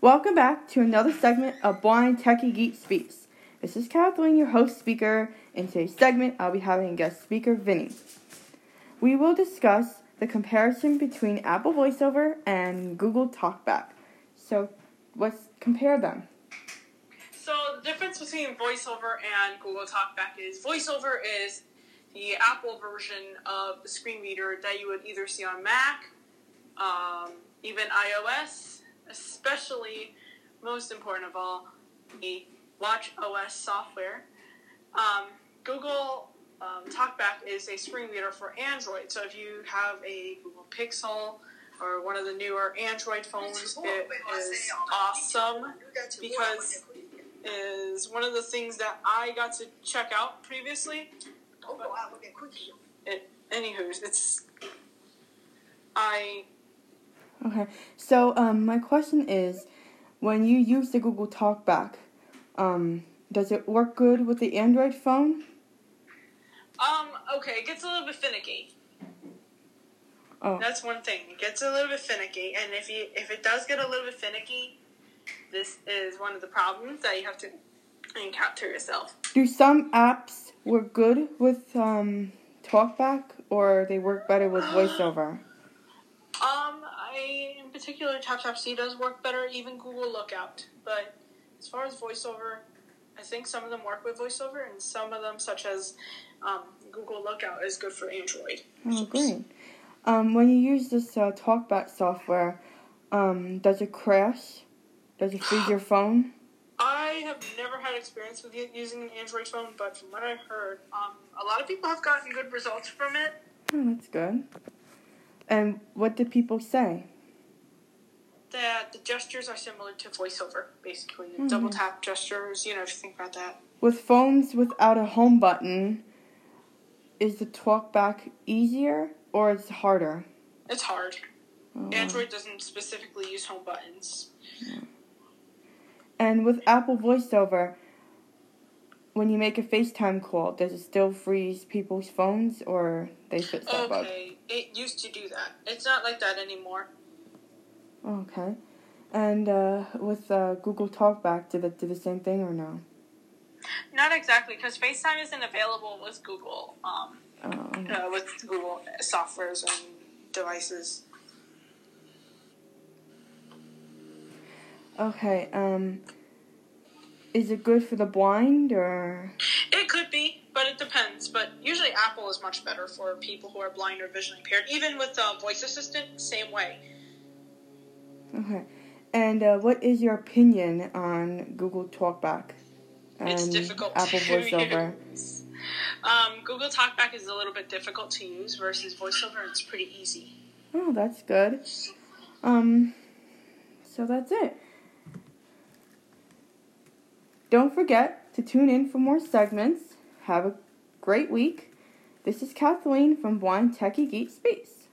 Welcome back to another segment of Blind Techie Geek Speaks. This is Kathleen, your host speaker. In today's segment, I'll be having guest speaker Vinny. We will discuss the comparison between Apple VoiceOver and Google TalkBack. So, let's compare them. So the difference between VoiceOver and Google TalkBack is VoiceOver is the Apple version of the screen reader that you would either see on Mac, um, even iOS, especially, most important of all, the Watch OS software. Um, Google um, TalkBack is a screen reader for Android. So if you have a Google Pixel or one of the newer Android phones, it is awesome because is one of the things that I got to check out previously. It, anywho's, it's I Okay, so um, my question is when you use the Google TalkBack, um, does it work good with the Android phone? Um, okay, it gets a little bit finicky. Oh, That's one thing. It gets a little bit finicky, and if you if it does get a little bit finicky, this is one of the problems that you have to encounter yourself. do some apps work good with um, TalkBack or they work better with VoiceOver? I particular TapTapSee does work better, even Google Lookout. But as far as VoiceOver, I think some of them work with VoiceOver, and some of them, such as um, Google Lookout, is good for Android. Oh, great. Um, when you use this uh, TalkBack software, um, does it crash? Does it freeze your phone? I have never had experience with using an Android phone, but from what I've heard, um, a lot of people have gotten good results from it. Oh, that's good. And what did people say? That the gestures are similar to VoiceOver, basically. Mhm. Double tap gestures, you know, if you think about that. With phones without a home button, is the TalkBack easier or is it harder? It's hard. Oh. Android doesn't specifically use home buttons. And with Apple VoiceOver, when you make a FaceTime call, does it still freeze people's phones or they fix that bug? Okay, it used to do that. It's not like that anymore. Okay. And uh, with uh, Google TalkBack, did it do the same thing or no? Not exactly, because FaceTime isn't available with Google, um, Oh, uh, with Google softwares and devices. okay. Um, is it good for the blind or? It could be, but it depends. But usually, Apple is much better for people who are blind or visually impaired. Even with uh, voice assistant, same way. Okay. And uh, what is your opinion on Google TalkBack and It's difficult Apple VoiceOver? Um, Google TalkBack is a little bit difficult to use versus VoiceOver. It's pretty easy. Oh, that's good. Um, so that's it. Don't forget to tune in for more segments. Have a great week. This is Kathleen from Blind Techie Geek Space.